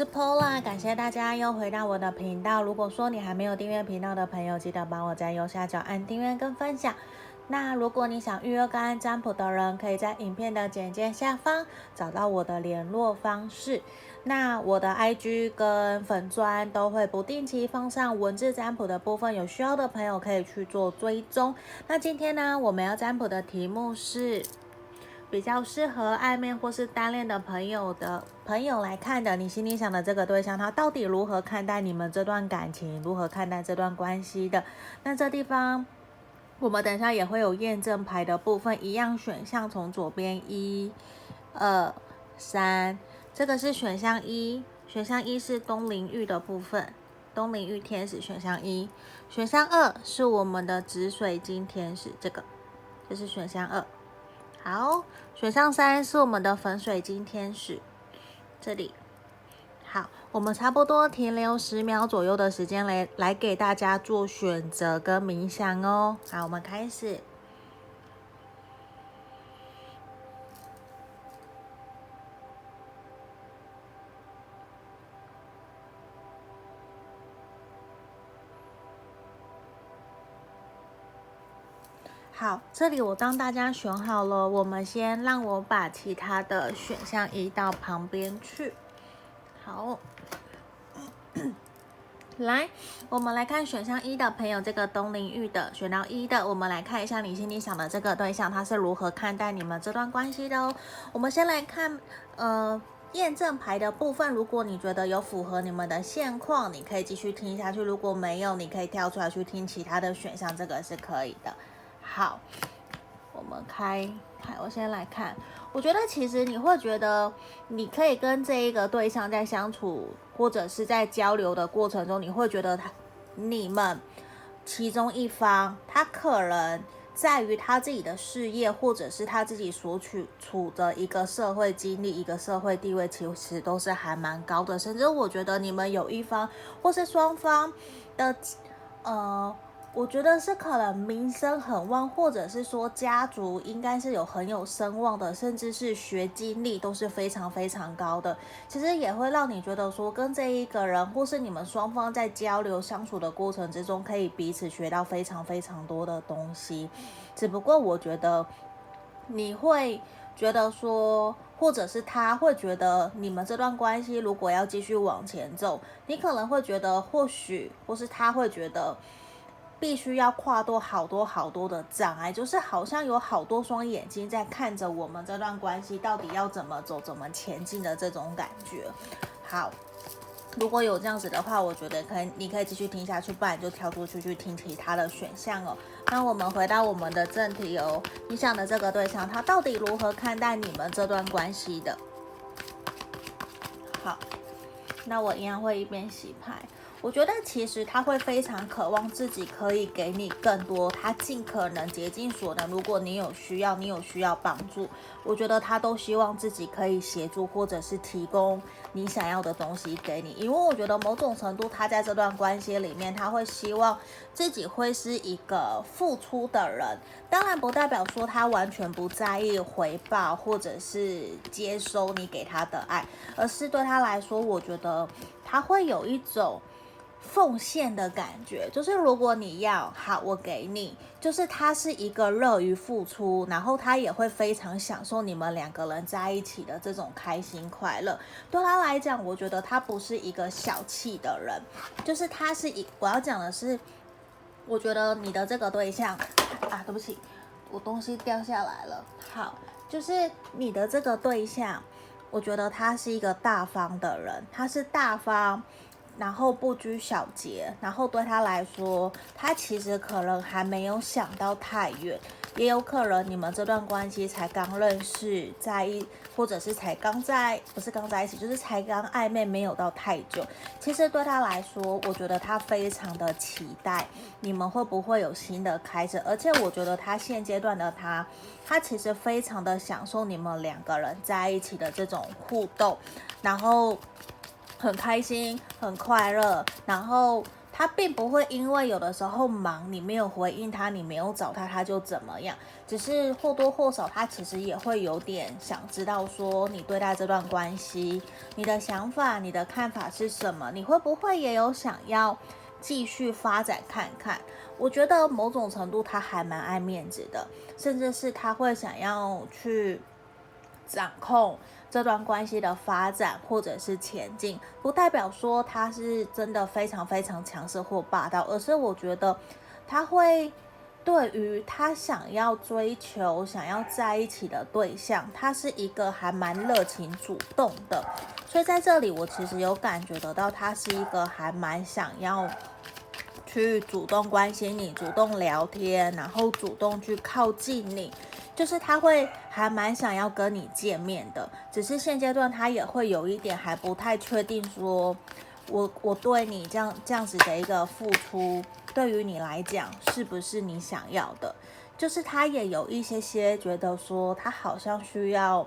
是 Pola，感谢大家又回到我的频道。如果说你还没有订阅频道的朋友，记得帮我在右下角按订阅跟分享。那如果你想预约个案占卜的人，可以在影片的简介下方找到我的联络方式。那我的 IG 跟粉砖都会不定期放上文字占卜的部分，有需要的朋友可以去做追踪。那今天呢，我们要占卜的题目是。比较适合暧昧或是单恋的朋友的朋友来看的，你心里想的这个对象，他到底如何看待你们这段感情，如何看待这段关系的？那这地方，我们等一下也会有验证牌的部分，一样选项从左边一、二、三，这个是选项一，选项一是东灵玉的部分，东灵玉天使选项一，选项二是我们的紫水晶天使，这个，这是选项二。好，选项三是我们的粉水晶天使，这里。好，我们差不多停留十秒左右的时间来来给大家做选择跟冥想哦。好，我们开始。好，这里我帮大家选好了。我们先让我把其他的选项移到旁边去。好，来，我们来看选项一的朋友，这个东灵玉的选到一的，我们来看一下你心里想的这个对象，他是如何看待你们这段关系的哦。我们先来看，呃，验证牌的部分。如果你觉得有符合你们的现况，你可以继续听下去；如果没有，你可以跳出来去听其他的选项，这个是可以的。好，我们开，开，我先来看。我觉得其实你会觉得，你可以跟这一个对象在相处或者是在交流的过程中，你会觉得他、你们其中一方，他可能在于他自己的事业，或者是他自己所处处的一个社会经历、一个社会地位，其实都是还蛮高的。甚至我觉得你们有一方或是双方的，呃。我觉得是可能名声很旺，或者是说家族应该是有很有声望的，甚至是学经历都是非常非常高的。其实也会让你觉得说，跟这一个人或是你们双方在交流相处的过程之中，可以彼此学到非常非常多的东西。只不过我觉得你会觉得说，或者是他会觉得你们这段关系如果要继续往前走，你可能会觉得或许，或是他会觉得。必须要跨过好多好多的障碍，就是好像有好多双眼睛在看着我们这段关系到底要怎么走、怎么前进的这种感觉。好，如果有这样子的话，我觉得可以，你可以继续听下去，不然就跳出去去听其他的选项哦。那我们回到我们的正题哦，你想的这个对象，他到底如何看待你们这段关系的？好，那我一样会一边洗牌。我觉得其实他会非常渴望自己可以给你更多，他尽可能竭尽所能。如果你有需要，你有需要帮助，我觉得他都希望自己可以协助或者是提供你想要的东西给你。因为我觉得某种程度，他在这段关系里面，他会希望自己会是一个付出的人。当然不代表说他完全不在意回报或者是接收你给他的爱，而是对他来说，我觉得他会有一种。奉献的感觉，就是如果你要好，我给你，就是他是一个乐于付出，然后他也会非常享受你们两个人在一起的这种开心快乐。对他来讲，我觉得他不是一个小气的人，就是他是一，我要讲的是，我觉得你的这个对象啊，对不起，我东西掉下来了。好，就是你的这个对象，我觉得他是一个大方的人，他是大方。然后不拘小节，然后对他来说，他其实可能还没有想到太远，也有可能你们这段关系才刚认识，在一或者是才刚在，不是刚在一起，就是才刚暧昧，没有到太久。其实对他来说，我觉得他非常的期待你们会不会有新的开始，而且我觉得他现阶段的他，他其实非常的享受你们两个人在一起的这种互动，然后。很开心，很快乐，然后他并不会因为有的时候忙，你没有回应他，你没有找他，他就怎么样。只是或多或少，他其实也会有点想知道说，你对待这段关系，你的想法、你的看法是什么？你会不会也有想要继续发展看看？我觉得某种程度他还蛮爱面子的，甚至是他会想要去掌控。这段关系的发展或者是前进，不代表说他是真的非常非常强势或霸道，而是我觉得他会对于他想要追求、想要在一起的对象，他是一个还蛮热情主动的。所以在这里，我其实有感觉得到，他是一个还蛮想要去主动关心你、主动聊天，然后主动去靠近你。就是他会还蛮想要跟你见面的，只是现阶段他也会有一点还不太确定，说我我对你这样这样子的一个付出，对于你来讲是不是你想要的？就是他也有一些些觉得说，他好像需要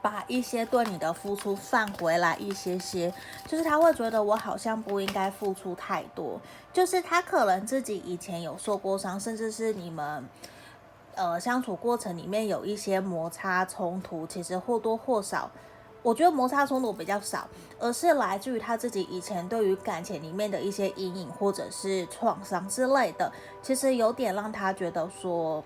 把一些对你的付出放回来一些些，就是他会觉得我好像不应该付出太多，就是他可能自己以前有受过伤，甚至是你们。呃，相处过程里面有一些摩擦冲突，其实或多或少，我觉得摩擦冲突比较少，而是来自于他自己以前对于感情里面的一些阴影或者是创伤之类的，其实有点让他觉得说，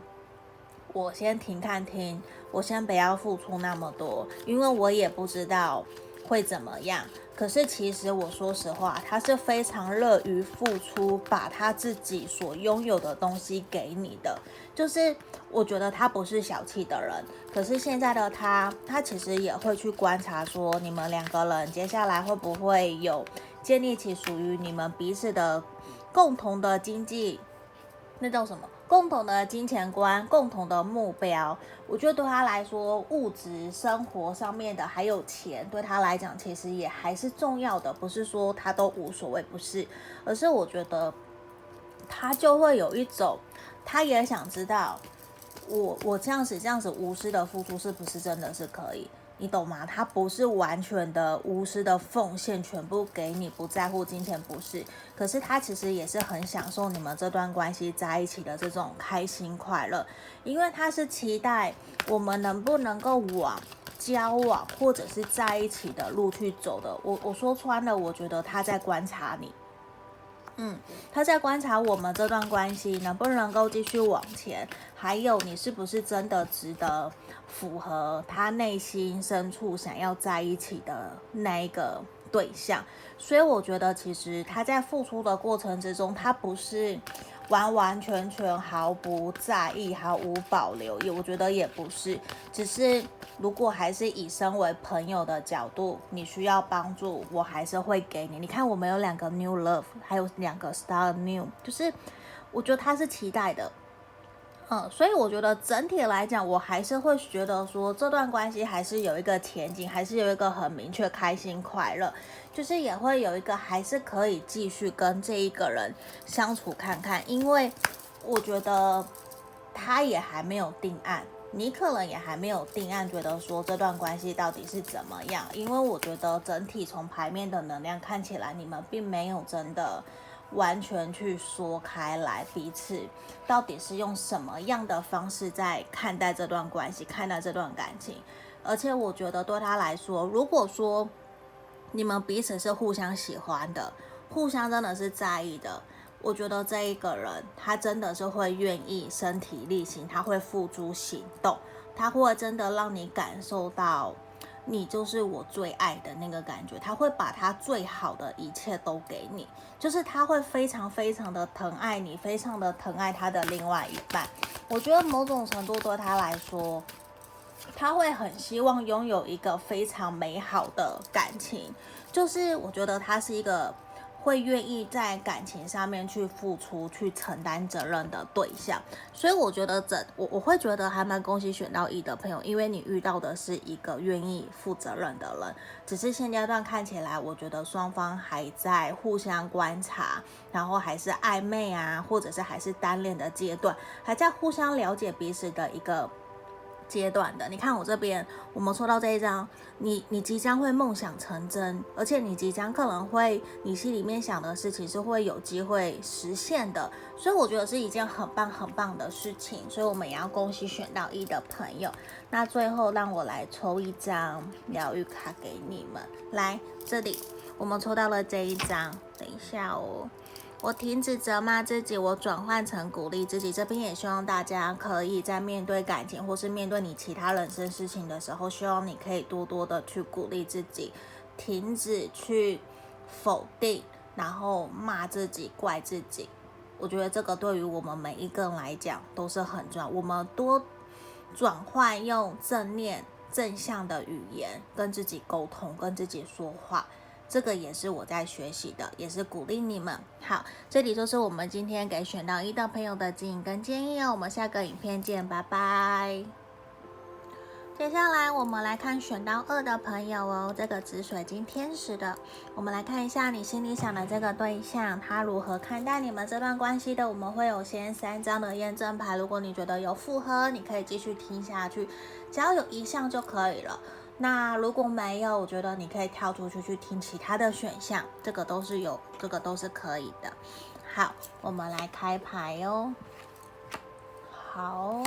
我先停看听，我先不要付出那么多，因为我也不知道会怎么样。可是其实我说实话，他是非常乐于付出，把他自己所拥有的东西给你的。就是我觉得他不是小气的人，可是现在的他，他其实也会去观察说，你们两个人接下来会不会有建立起属于你们彼此的共同的经济，那叫什么？共同的金钱观，共同的目标，我觉得对他来说，物质生活上面的还有钱，对他来讲其实也还是重要的。不是说他都无所谓，不是，而是我觉得他就会有一种，他也想知道我我这样子这样子无私的付出是不是真的是可以。你懂吗？他不是完全的无私的奉献，全部给你，不在乎金钱，不是。可是他其实也是很享受你们这段关系在一起的这种开心快乐，因为他是期待我们能不能够往交往或者是在一起的路去走的。我我说穿了，我觉得他在观察你。嗯，他在观察我们这段关系能不能够继续往前，还有你是不是真的值得符合他内心深处想要在一起的那一个对象。所以我觉得，其实他在付出的过程之中，他不是完完全全毫不在意、毫无保留，也我觉得也不是，只是。如果还是以身为朋友的角度，你需要帮助，我还是会给你。你看，我们有两个 new love，还有两个 star new，就是我觉得他是期待的，嗯，所以我觉得整体来讲，我还是会觉得说这段关系还是有一个前景，还是有一个很明确、开心、快乐，就是也会有一个还是可以继续跟这一个人相处看看，因为我觉得他也还没有定案。你可能也还没有定案，觉得说这段关系到底是怎么样？因为我觉得整体从牌面的能量看起来，你们并没有真的完全去说开来，彼此到底是用什么样的方式在看待这段关系，看待这段感情。而且我觉得对他来说，如果说你们彼此是互相喜欢的，互相真的是在意的。我觉得这一个人，他真的是会愿意身体力行，他会付诸行动，他会真的让你感受到，你就是我最爱的那个感觉，他会把他最好的一切都给你，就是他会非常非常的疼爱你，非常的疼爱他的另外一半。我觉得某种程度对他来说，他会很希望拥有一个非常美好的感情，就是我觉得他是一个。会愿意在感情上面去付出、去承担责任的对象，所以我觉得这我我会觉得还蛮恭喜选到一的朋友，因为你遇到的是一个愿意负责任的人。只是现阶段看起来，我觉得双方还在互相观察，然后还是暧昧啊，或者是还是单恋的阶段，还在互相了解彼此的一个阶段的，你看我这边，我们抽到这一张，你你即将会梦想成真，而且你即将可能会，你心里面想的事情是会有机会实现的，所以我觉得是一件很棒很棒的事情，所以我们也要恭喜选到一的朋友。那最后让我来抽一张疗愈卡给你们，来这里，我们抽到了这一张，等一下哦。我停止责骂自己，我转换成鼓励自己。这边也希望大家可以在面对感情或是面对你其他人生事情的时候，希望你可以多多的去鼓励自己，停止去否定，然后骂自己、怪自己。我觉得这个对于我们每一个人来讲都是很重要。我们多转换用正念、正向的语言跟自己沟通，跟自己说话。这个也是我在学习的，也是鼓励你们。好，这里就是我们今天给选到一的朋友的指引跟建议哦。我们下个影片见，拜拜。接下来我们来看选到二的朋友哦，这个紫水晶天使的，我们来看一下你心里想的这个对象，他如何看待你们这段关系的。我们会有先三张的验证牌，如果你觉得有符合，你可以继续听下去，只要有一项就可以了。那如果没有，我觉得你可以跳出去去听其他的选项，这个都是有，这个都是可以的。好，我们来开牌哦。好，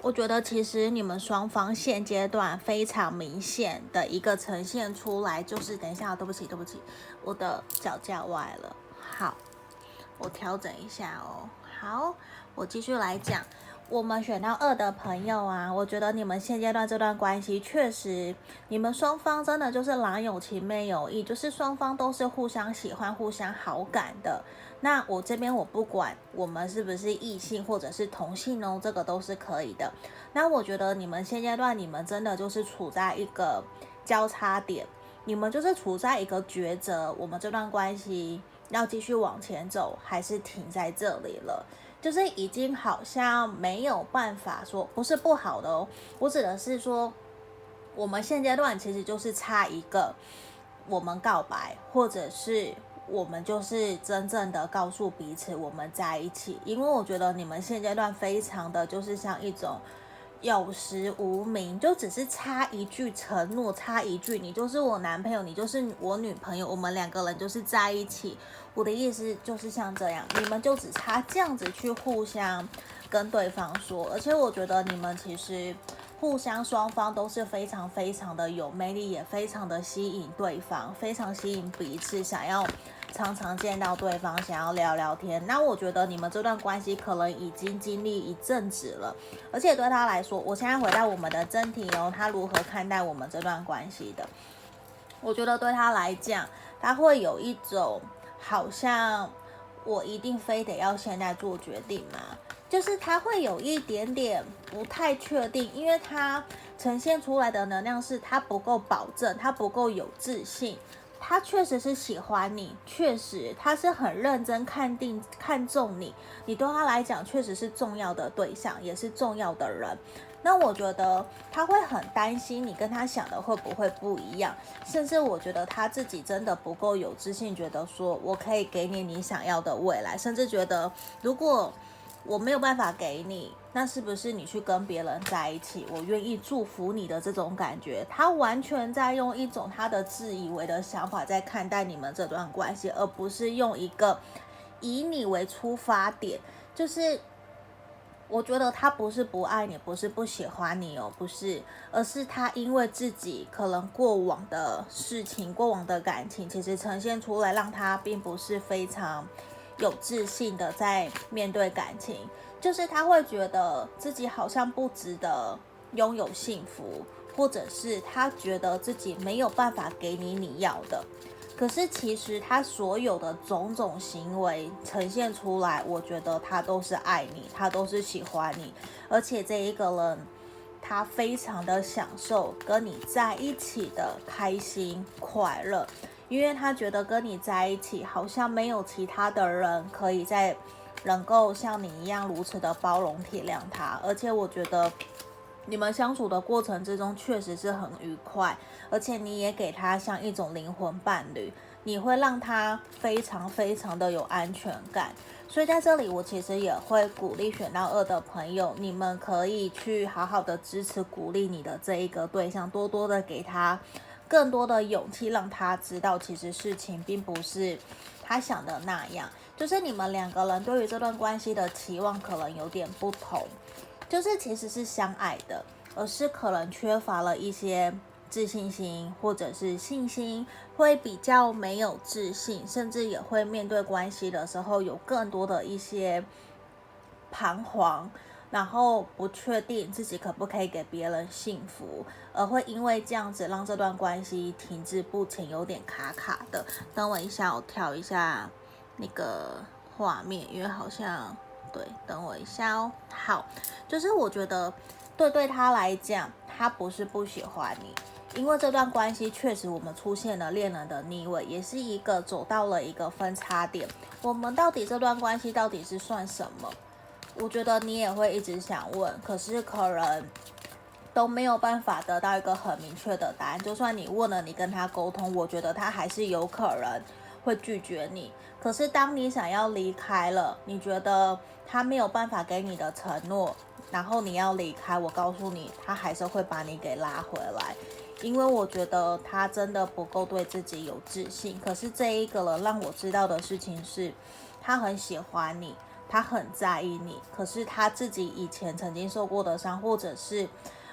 我觉得其实你们双方现阶段非常明显的一个呈现出来，就是等一下，对不起，对不起，我的脚架歪了。好，我调整一下哦。好，我继续来讲。我们选到二的朋友啊，我觉得你们现阶段这段关系确实，你们双方真的就是郎有情妹有意，就是双方都是互相喜欢、互相好感的。那我这边我不管我们是不是异性或者是同性哦，这个都是可以的。那我觉得你们现阶段你们真的就是处在一个交叉点，你们就是处在一个抉择，我们这段关系要继续往前走，还是停在这里了。就是已经好像没有办法说，不是不好的哦，我指的是说，我们现阶段其实就是差一个，我们告白，或者是我们就是真正的告诉彼此我们在一起，因为我觉得你们现阶段非常的就是像一种。有实无名，就只是差一句承诺，差一句你就是我男朋友，你就是我女朋友，我们两个人就是在一起。我的意思就是像这样，你们就只差这样子去互相跟对方说，而且我觉得你们其实互相双方都是非常非常的有魅力，也非常的吸引对方，非常吸引彼此，想要。常常见到对方，想要聊聊天，那我觉得你们这段关系可能已经经历一阵子了，而且对他来说，我现在回到我们的真题哦，他如何看待我们这段关系的？我觉得对他来讲，他会有一种好像我一定非得要现在做决定吗？就是他会有一点点不太确定，因为他呈现出来的能量是他不够保证，他不够有自信。他确实是喜欢你，确实他是很认真看定看重你，你对他来讲确实是重要的对象，也是重要的人。那我觉得他会很担心你跟他想的会不会不一样，甚至我觉得他自己真的不够有自信，觉得说我可以给你你想要的未来，甚至觉得如果。我没有办法给你，那是不是你去跟别人在一起？我愿意祝福你的这种感觉，他完全在用一种他的自以为的想法在看待你们这段关系，而不是用一个以你为出发点。就是我觉得他不是不爱你，不是不喜欢你哦，不是，而是他因为自己可能过往的事情、过往的感情，其实呈现出来，让他并不是非常。有自信的在面对感情，就是他会觉得自己好像不值得拥有幸福，或者是他觉得自己没有办法给你你要的。可是其实他所有的种种行为呈现出来，我觉得他都是爱你，他都是喜欢你，而且这一个人他非常的享受跟你在一起的开心快乐。因为他觉得跟你在一起，好像没有其他的人可以再能够像你一样如此的包容体谅他，而且我觉得你们相处的过程之中确实是很愉快，而且你也给他像一种灵魂伴侣，你会让他非常非常的有安全感。所以在这里，我其实也会鼓励选到二的朋友，你们可以去好好的支持、鼓励你的这一个对象，多多的给他更多的勇气，让他知道，其实事情并不是他想的那样。就是你们两个人对于这段关系的期望可能有点不同，就是其实是相爱的，而是可能缺乏了一些自信心或者是信心，会比较没有自信，甚至也会面对关系的时候有更多的一些彷徨，然后不确定自己可不可以给别人幸福，而会因为这样子让这段关系停滞不前，有点卡卡的。等我一下，我调一下。那个画面，因为好像对，等我一下哦。好，就是我觉得对对他来讲，他不是不喜欢你，因为这段关系确实我们出现了恋人的逆位，也是一个走到了一个分叉点。我们到底这段关系到底是算什么？我觉得你也会一直想问，可是可能都没有办法得到一个很明确的答案。就算你问了，你跟他沟通，我觉得他还是有可能会拒绝你。可是，当你想要离开了，你觉得他没有办法给你的承诺，然后你要离开，我告诉你，他还是会把你给拉回来，因为我觉得他真的不够对自己有自信。可是这一个了，让我知道的事情是，他很喜欢你，他很在意你，可是他自己以前曾经受过的伤，或者是。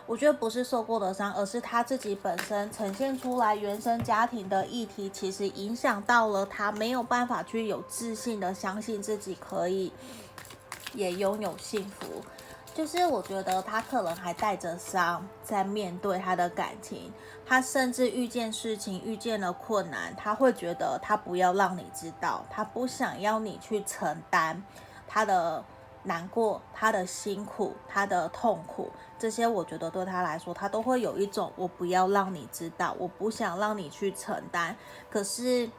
我觉得不是受过的伤，而是他自己本身呈现出来原生家庭的议题，其实影响到了他没有办法去有自信的相信自己可以也拥有幸福。就是我觉得他可能还带着伤在面对他的感情，他甚至遇见事情遇见了困难，他会觉得他不要让你知道，他不想要你去承担他的。难过，他的辛苦，他的痛苦，这些我觉得对他来说，他都会有一种我不要让你知道，我不想让你去承担。可是，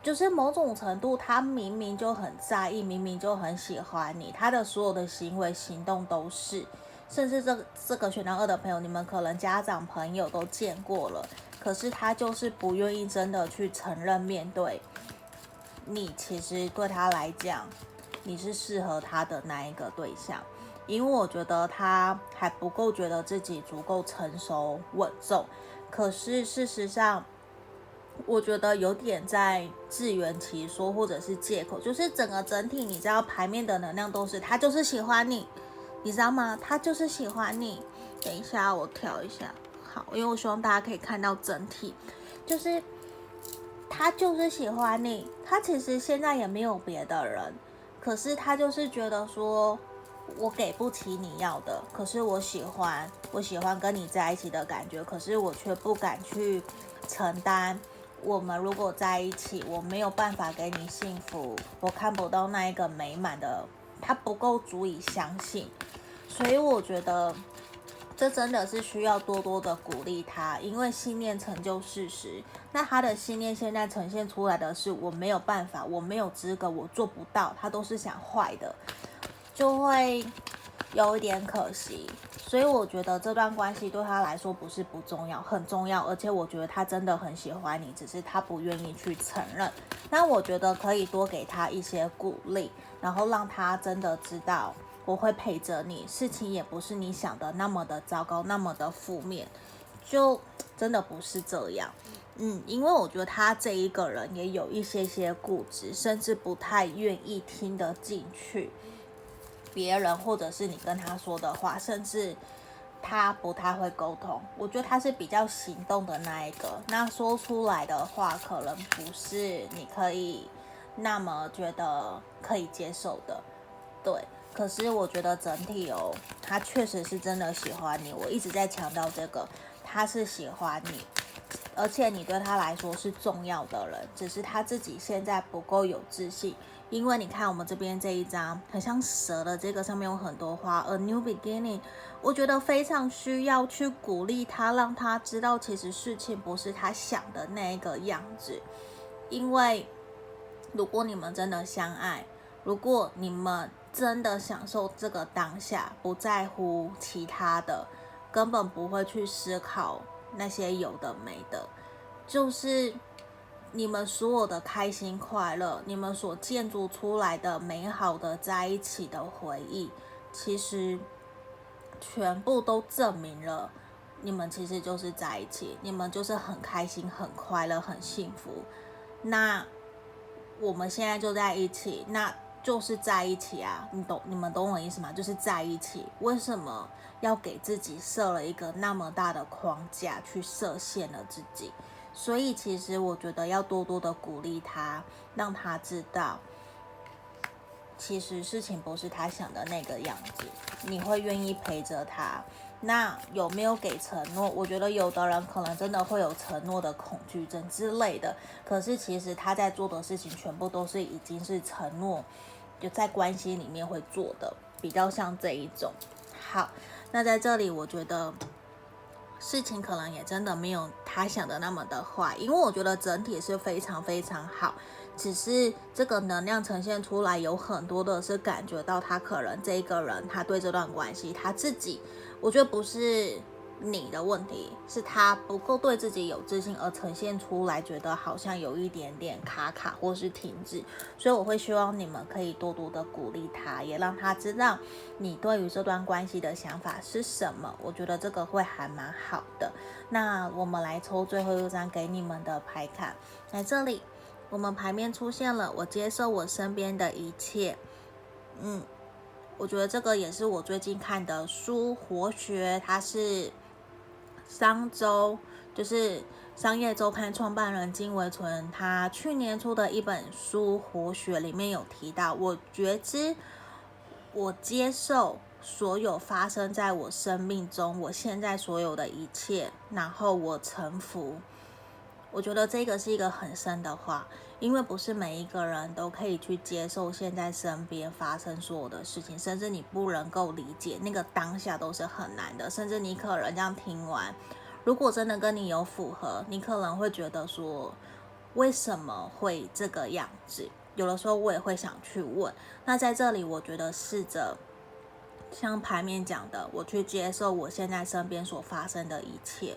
就是某种程度，他明明就很在意，明明就很喜欢你，他的所有的行为行动都是，甚至这这个选到二的朋友，你们可能家长朋友都见过了，可是他就是不愿意真的去承认面对你，其实对他来讲。你是适合他的那一个对象，因为我觉得他还不够觉得自己足够成熟稳重。可是事实上，我觉得有点在自圆其说，或者是借口。就是整个整体，你知道牌面的能量都是他就是喜欢你，你知道吗？他就是喜欢你。等一下，我调一下，好，因为我希望大家可以看到整体，就是他就是喜欢你。他其实现在也没有别的人。可是他就是觉得说，我给不起你要的，可是我喜欢，我喜欢跟你在一起的感觉，可是我却不敢去承担。我们如果在一起，我没有办法给你幸福，我看不到那一个美满的，他不够足以相信，所以我觉得。这真的是需要多多的鼓励他，因为信念成就事实。那他的信念现在呈现出来的是我没有办法，我没有资格，我做不到，他都是想坏的，就会有一点可惜。所以我觉得这段关系对他来说不是不重要，很重要，而且我觉得他真的很喜欢你，只是他不愿意去承认。那我觉得可以多给他一些鼓励，然后让他真的知道。我会陪着你，事情也不是你想的那么的糟糕，那么的负面，就真的不是这样。嗯，因为我觉得他这一个人也有一些些固执，甚至不太愿意听得进去别人或者是你跟他说的话，甚至他不太会沟通。我觉得他是比较行动的那一个，那说出来的话可能不是你可以那么觉得可以接受的，对。可是我觉得整体哦，他确实是真的喜欢你。我一直在强调这个，他是喜欢你，而且你对他来说是重要的人，只是他自己现在不够有自信。因为你看我们这边这一张很像蛇的这个上面有很多花，A new beginning，我觉得非常需要去鼓励他，让他知道其实事情不是他想的那个样子。因为如果你们真的相爱，如果你们真的享受这个当下，不在乎其他的，根本不会去思考那些有的没的，就是你们所有的开心快乐，你们所建筑出来的美好的在一起的回忆，其实全部都证明了你们其实就是在一起，你们就是很开心、很快乐、很幸福。那我们现在就在一起，那就是在一起啊！你懂？你们懂我意思吗？就是在一起。为什么要给自己设了一个那么大的框架，去设限了自己？所以，其实我觉得要多多的鼓励他，让他知道，其实事情不是他想的那个样子。你会愿意陪着他？那有没有给承诺？我觉得有的人可能真的会有承诺的恐惧症之类的。可是，其实他在做的事情全部都是已经是承诺，就在关系里面会做的，比较像这一种。好，那在这里，我觉得。事情可能也真的没有他想的那么的坏，因为我觉得整体是非常非常好，只是这个能量呈现出来有很多的是感觉到他可能这一个人他对这段关系他自己，我觉得不是。你的问题是他不够对自己有自信，而呈现出来觉得好像有一点点卡卡或是停滞，所以我会希望你们可以多多的鼓励他，也让他知道你对于这段关系的想法是什么。我觉得这个会还蛮好的。那我们来抽最后一张给你们的牌卡，在这里，我们牌面出现了，我接受我身边的一切。嗯，我觉得这个也是我最近看的书，活学，它是。商周就是商业周刊创办人金维纯，他去年出的一本书《活学》里面有提到，我觉知，我接受所有发生在我生命中，我现在所有的一切，然后我臣服。我觉得这个是一个很深的话，因为不是每一个人都可以去接受现在身边发生所有的事情，甚至你不能够理解那个当下都是很难的，甚至你可能这样听完。如果真的跟你有符合，你可能会觉得说，为什么会这个样子？有的时候我也会想去问。那在这里，我觉得试着像牌面讲的，我去接受我现在身边所发生的一切。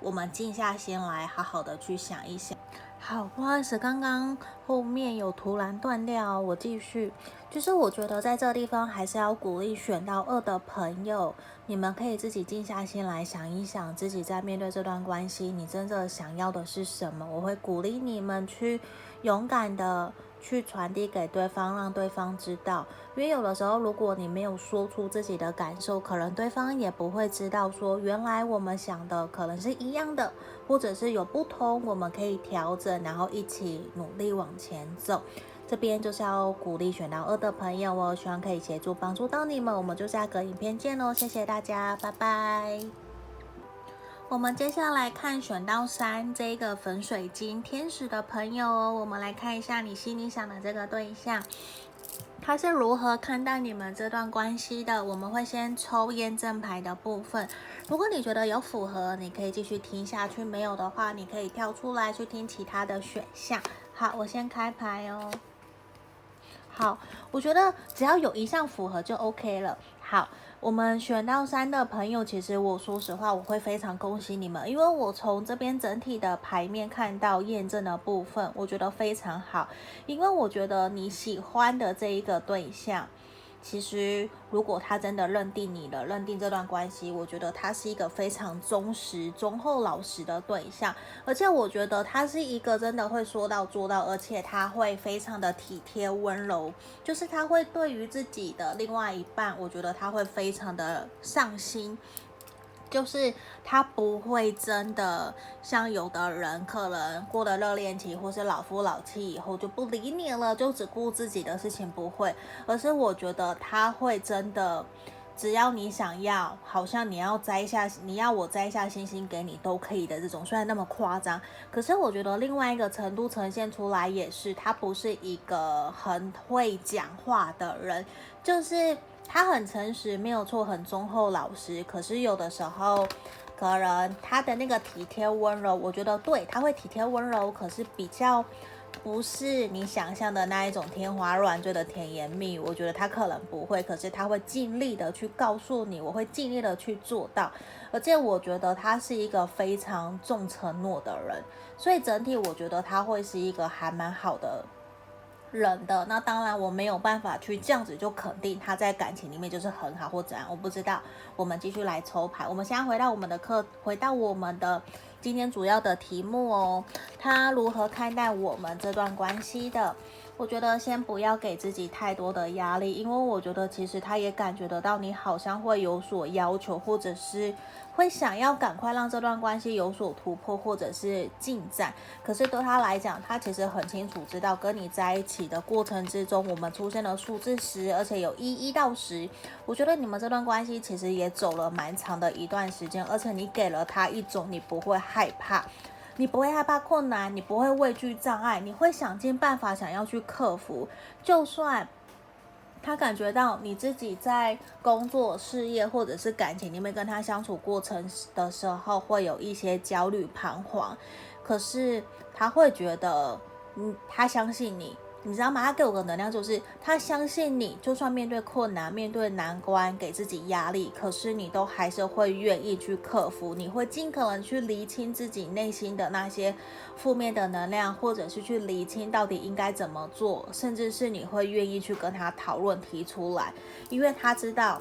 我们静下心来，好好的去想一想。好，不好意思，刚刚后面有突然断掉，我继续。就是我觉得在这个地方还是要鼓励选到二的朋友，你们可以自己静下心来想一想，自己在面对这段关系，你真正想要的是什么？我会鼓励你们去勇敢的。去传递给对方，让对方知道。因为有的时候，如果你没有说出自己的感受，可能对方也不会知道说，原来我们想的可能是一样的，或者是有不同，我们可以调整，然后一起努力往前走。这边就是要鼓励选到二的朋友哦，希望可以协助帮助到你们。我们就下个影片见喽，谢谢大家，拜拜。我们接下来看选到三这个粉水晶天使的朋友哦，我们来看一下你心里想的这个对象，他是如何看待你们这段关系的？我们会先抽验证牌的部分，如果你觉得有符合，你可以继续听下去；没有的话，你可以跳出来去听其他的选项。好，我先开牌哦。好，我觉得只要有一项符合就 OK 了。好。我们选到三的朋友，其实我说实话，我会非常恭喜你们，因为我从这边整体的牌面看到验证的部分，我觉得非常好，因为我觉得你喜欢的这一个对象。其实，如果他真的认定你了，认定这段关系，我觉得他是一个非常忠实、忠厚、老实的对象。而且，我觉得他是一个真的会说到做到，而且他会非常的体贴、温柔。就是他会对于自己的另外一半，我觉得他会非常的上心。就是他不会真的像有的人可能过了热恋期或是老夫老妻以后就不理你了，就只顾自己的事情，不会。而是我觉得他会真的，只要你想要，好像你要摘下，你要我摘下星星给你都可以的这种。虽然那么夸张，可是我觉得另外一个程度呈现出来也是，他不是一个很会讲话的人，就是。他很诚实，没有错，很忠厚老实。可是有的时候，可能他的那个体贴温柔，我觉得对，他会体贴温柔，可是比较不是你想象的那一种天花乱坠的甜言蜜语，我觉得他可能不会，可是他会尽力的去告诉你，我会尽力的去做到，而且我觉得他是一个非常重承诺的人，所以整体我觉得他会是一个还蛮好的。人的，那当然我没有办法去这样子就肯定他在感情里面就是很好或怎样，我不知道。我们继续来抽牌，我们现在回到我们的课，回到我们的今天主要的题目哦，他如何看待我们这段关系的？我觉得先不要给自己太多的压力，因为我觉得其实他也感觉得到你好像会有所要求，或者是。会想要赶快让这段关系有所突破或者是进展，可是对他来讲，他其实很清楚知道跟你在一起的过程之中，我们出现了数字十，而且有一一到十。我觉得你们这段关系其实也走了蛮长的一段时间，而且你给了他一种你不会害怕，你不会害怕困难，你不会畏惧障碍，你会想尽办法想要去克服，就算。他感觉到你自己在工作、事业或者是感情里面跟他相处过程的时候，会有一些焦虑、彷徨，可是他会觉得，嗯，他相信你。你知道吗？他给我的能量就是他相信你，就算面对困难、面对难关，给自己压力，可是你都还是会愿意去克服。你会尽可能去厘清自己内心的那些负面的能量，或者是去厘清到底应该怎么做，甚至是你会愿意去跟他讨论提出来，因为他知道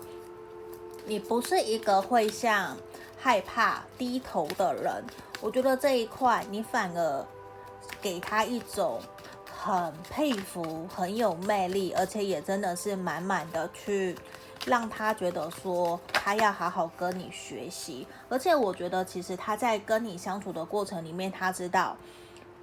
你不是一个会像害怕低头的人。我觉得这一块你反而给他一种。很佩服，很有魅力，而且也真的是满满的去让他觉得说他要好好跟你学习。而且我觉得其实他在跟你相处的过程里面，他知道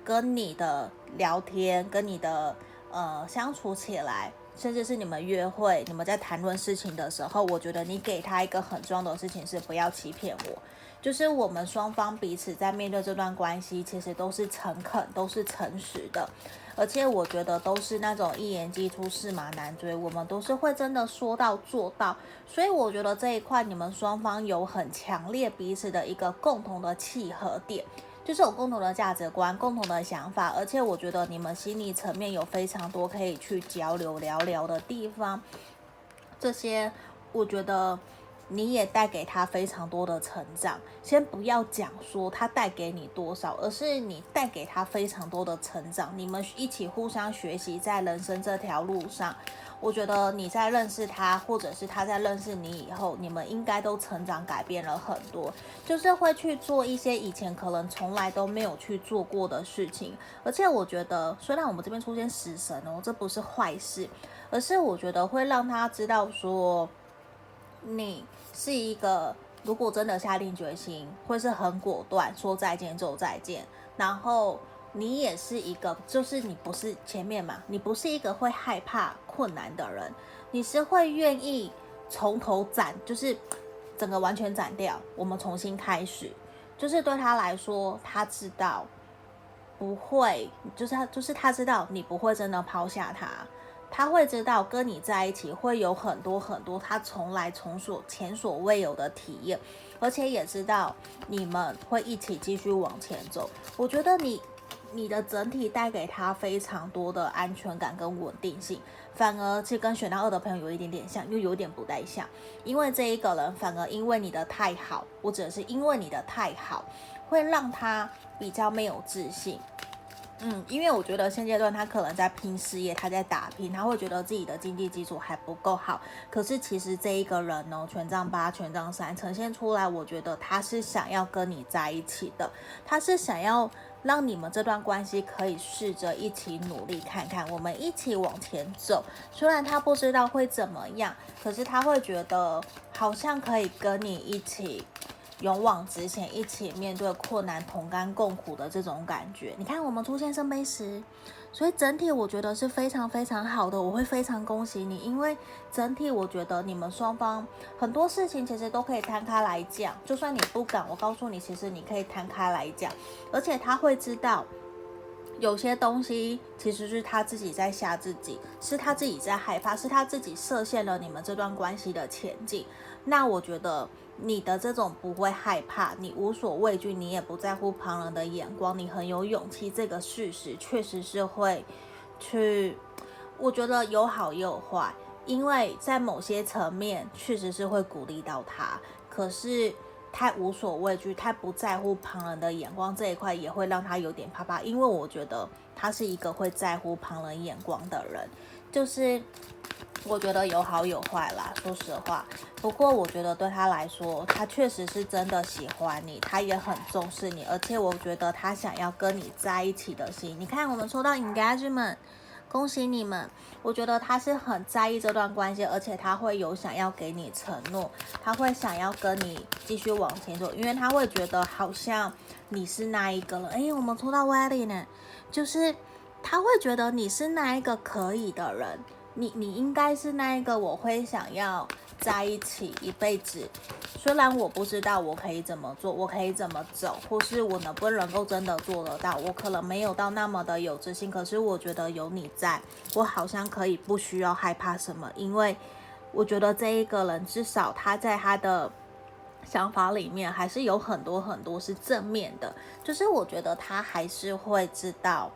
跟你的聊天，跟你的呃相处起来，甚至是你们约会，你们在谈论事情的时候，我觉得你给他一个很重要的事情是不要欺骗我。就是我们双方彼此在面对这段关系，其实都是诚恳，都是诚实的，而且我觉得都是那种一言既出驷马难追，我们都是会真的说到做到，所以我觉得这一块你们双方有很强烈彼此的一个共同的契合点，就是有共同的价值观、共同的想法，而且我觉得你们心理层面有非常多可以去交流聊聊的地方，这些我觉得。你也带给他非常多的成长，先不要讲说他带给你多少，而是你带给他非常多的成长。你们一起互相学习，在人生这条路上，我觉得你在认识他，或者是他在认识你以后，你们应该都成长改变了很多，就是会去做一些以前可能从来都没有去做过的事情。而且我觉得，虽然我们这边出现死神哦，这不是坏事，而是我觉得会让他知道说。你是一个，如果真的下定决心，会是很果断，说再见就再见。然后你也是一个，就是你不是前面嘛，你不是一个会害怕困难的人，你是会愿意从头斩，就是整个完全斩掉，我们重新开始。就是对他来说，他知道不会，就是他，就是他知道你不会真的抛下他。他会知道跟你在一起会有很多很多他从来从所前所未有的体验，而且也知道你们会一起继续往前走。我觉得你你的整体带给他非常多的安全感跟稳定性，反而其实跟选到二的朋友有一点点像，又有点不太像，因为这一个人反而因为你的太好，或者是因为你的太好，会让他比较没有自信。嗯，因为我觉得现阶段他可能在拼事业，他在打拼，他会觉得自己的经济基础还不够好。可是其实这一个人呢，权杖八、权杖三呈现出来，我觉得他是想要跟你在一起的，他是想要让你们这段关系可以试着一起努力看看，我们一起往前走。虽然他不知道会怎么样，可是他会觉得好像可以跟你一起。勇往直前，一起面对困难，同甘共苦的这种感觉。你看，我们出现圣杯十，所以整体我觉得是非常非常好的。我会非常恭喜你，因为整体我觉得你们双方很多事情其实都可以摊开来讲。就算你不敢，我告诉你，其实你可以摊开来讲，而且他会知道。有些东西其实是他自己在吓自己，是他自己在害怕，是他自己设限了你们这段关系的前进。那我觉得你的这种不会害怕，你无所畏惧，你也不在乎旁人的眼光，你很有勇气，这个事实确实是会去，我觉得有好也有坏，因为在某些层面确实是会鼓励到他，可是。太无所畏惧，太不在乎旁人的眼光，这一块也会让他有点怕怕。因为我觉得他是一个会在乎旁人眼光的人，就是我觉得有好有坏啦，说实话。不过我觉得对他来说，他确实是真的喜欢你，他也很重视你，而且我觉得他想要跟你在一起的心。你看，我们抽到 Engagement。恭喜你们！我觉得他是很在意这段关系，而且他会有想要给你承诺，他会想要跟你继续往前走，因为他会觉得好像你是那一个了。哎，我们抽到 Wedding 呢，就是他会觉得你是那一个可以的人，你你应该是那一个我会想要在一起一辈子。虽然我不知道我可以怎么做，我可以怎么走，或是我能不能够真的做得到，我可能没有到那么的有自信。可是我觉得有你在，我好像可以不需要害怕什么，因为我觉得这一个人至少他在他的想法里面还是有很多很多是正面的，就是我觉得他还是会知道。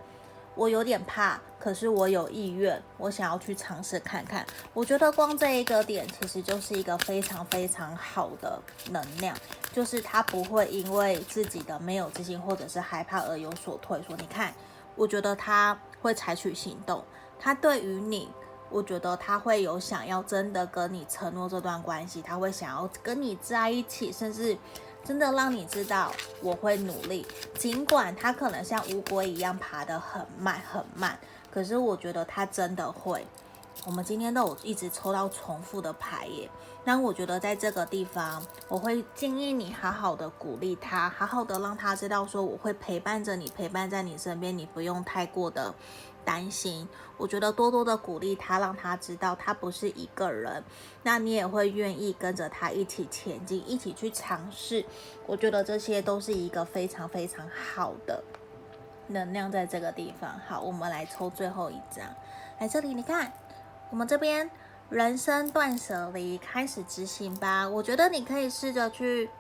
我有点怕，可是我有意愿，我想要去尝试看看。我觉得光这一个点，其实就是一个非常非常好的能量，就是他不会因为自己的没有自信或者是害怕而有所退缩。你看，我觉得他会采取行动，他对于你，我觉得他会有想要真的跟你承诺这段关系，他会想要跟你在一起，甚至。真的让你知道我会努力，尽管他可能像乌龟一样爬得很慢很慢，可是我觉得他真的会。我们今天都有一直抽到重复的牌耶，那我觉得在这个地方，我会建议你好好的鼓励他，好好的让他知道说我会陪伴着你，陪伴在你身边，你不用太过的。担心，我觉得多多的鼓励他，让他知道他不是一个人，那你也会愿意跟着他一起前进，一起去尝试。我觉得这些都是一个非常非常好的能量在这个地方。好，我们来抽最后一张，来这里，你看，我们这边人生断舍离开始执行吧。我觉得你可以试着去。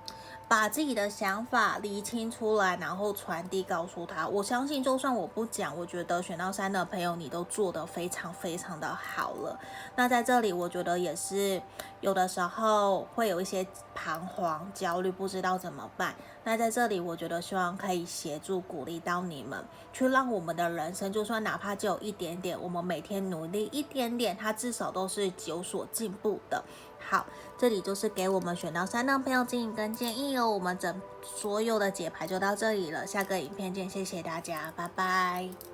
把自己的想法理清出来，然后传递告诉他。我相信，就算我不讲，我觉得选到三的朋友，你都做得非常非常的好了。那在这里，我觉得也是有的时候会有一些彷徨、焦虑，不知道怎么办。那在这里，我觉得希望可以协助、鼓励到你们，去让我们的人生，就算哪怕只有一点点，我们每天努力一点点，它至少都是有所进步的。好，这里就是给我们选到三的朋友经营跟建议哦。我们整所有的解牌就到这里了，下个影片见，谢谢大家，拜拜。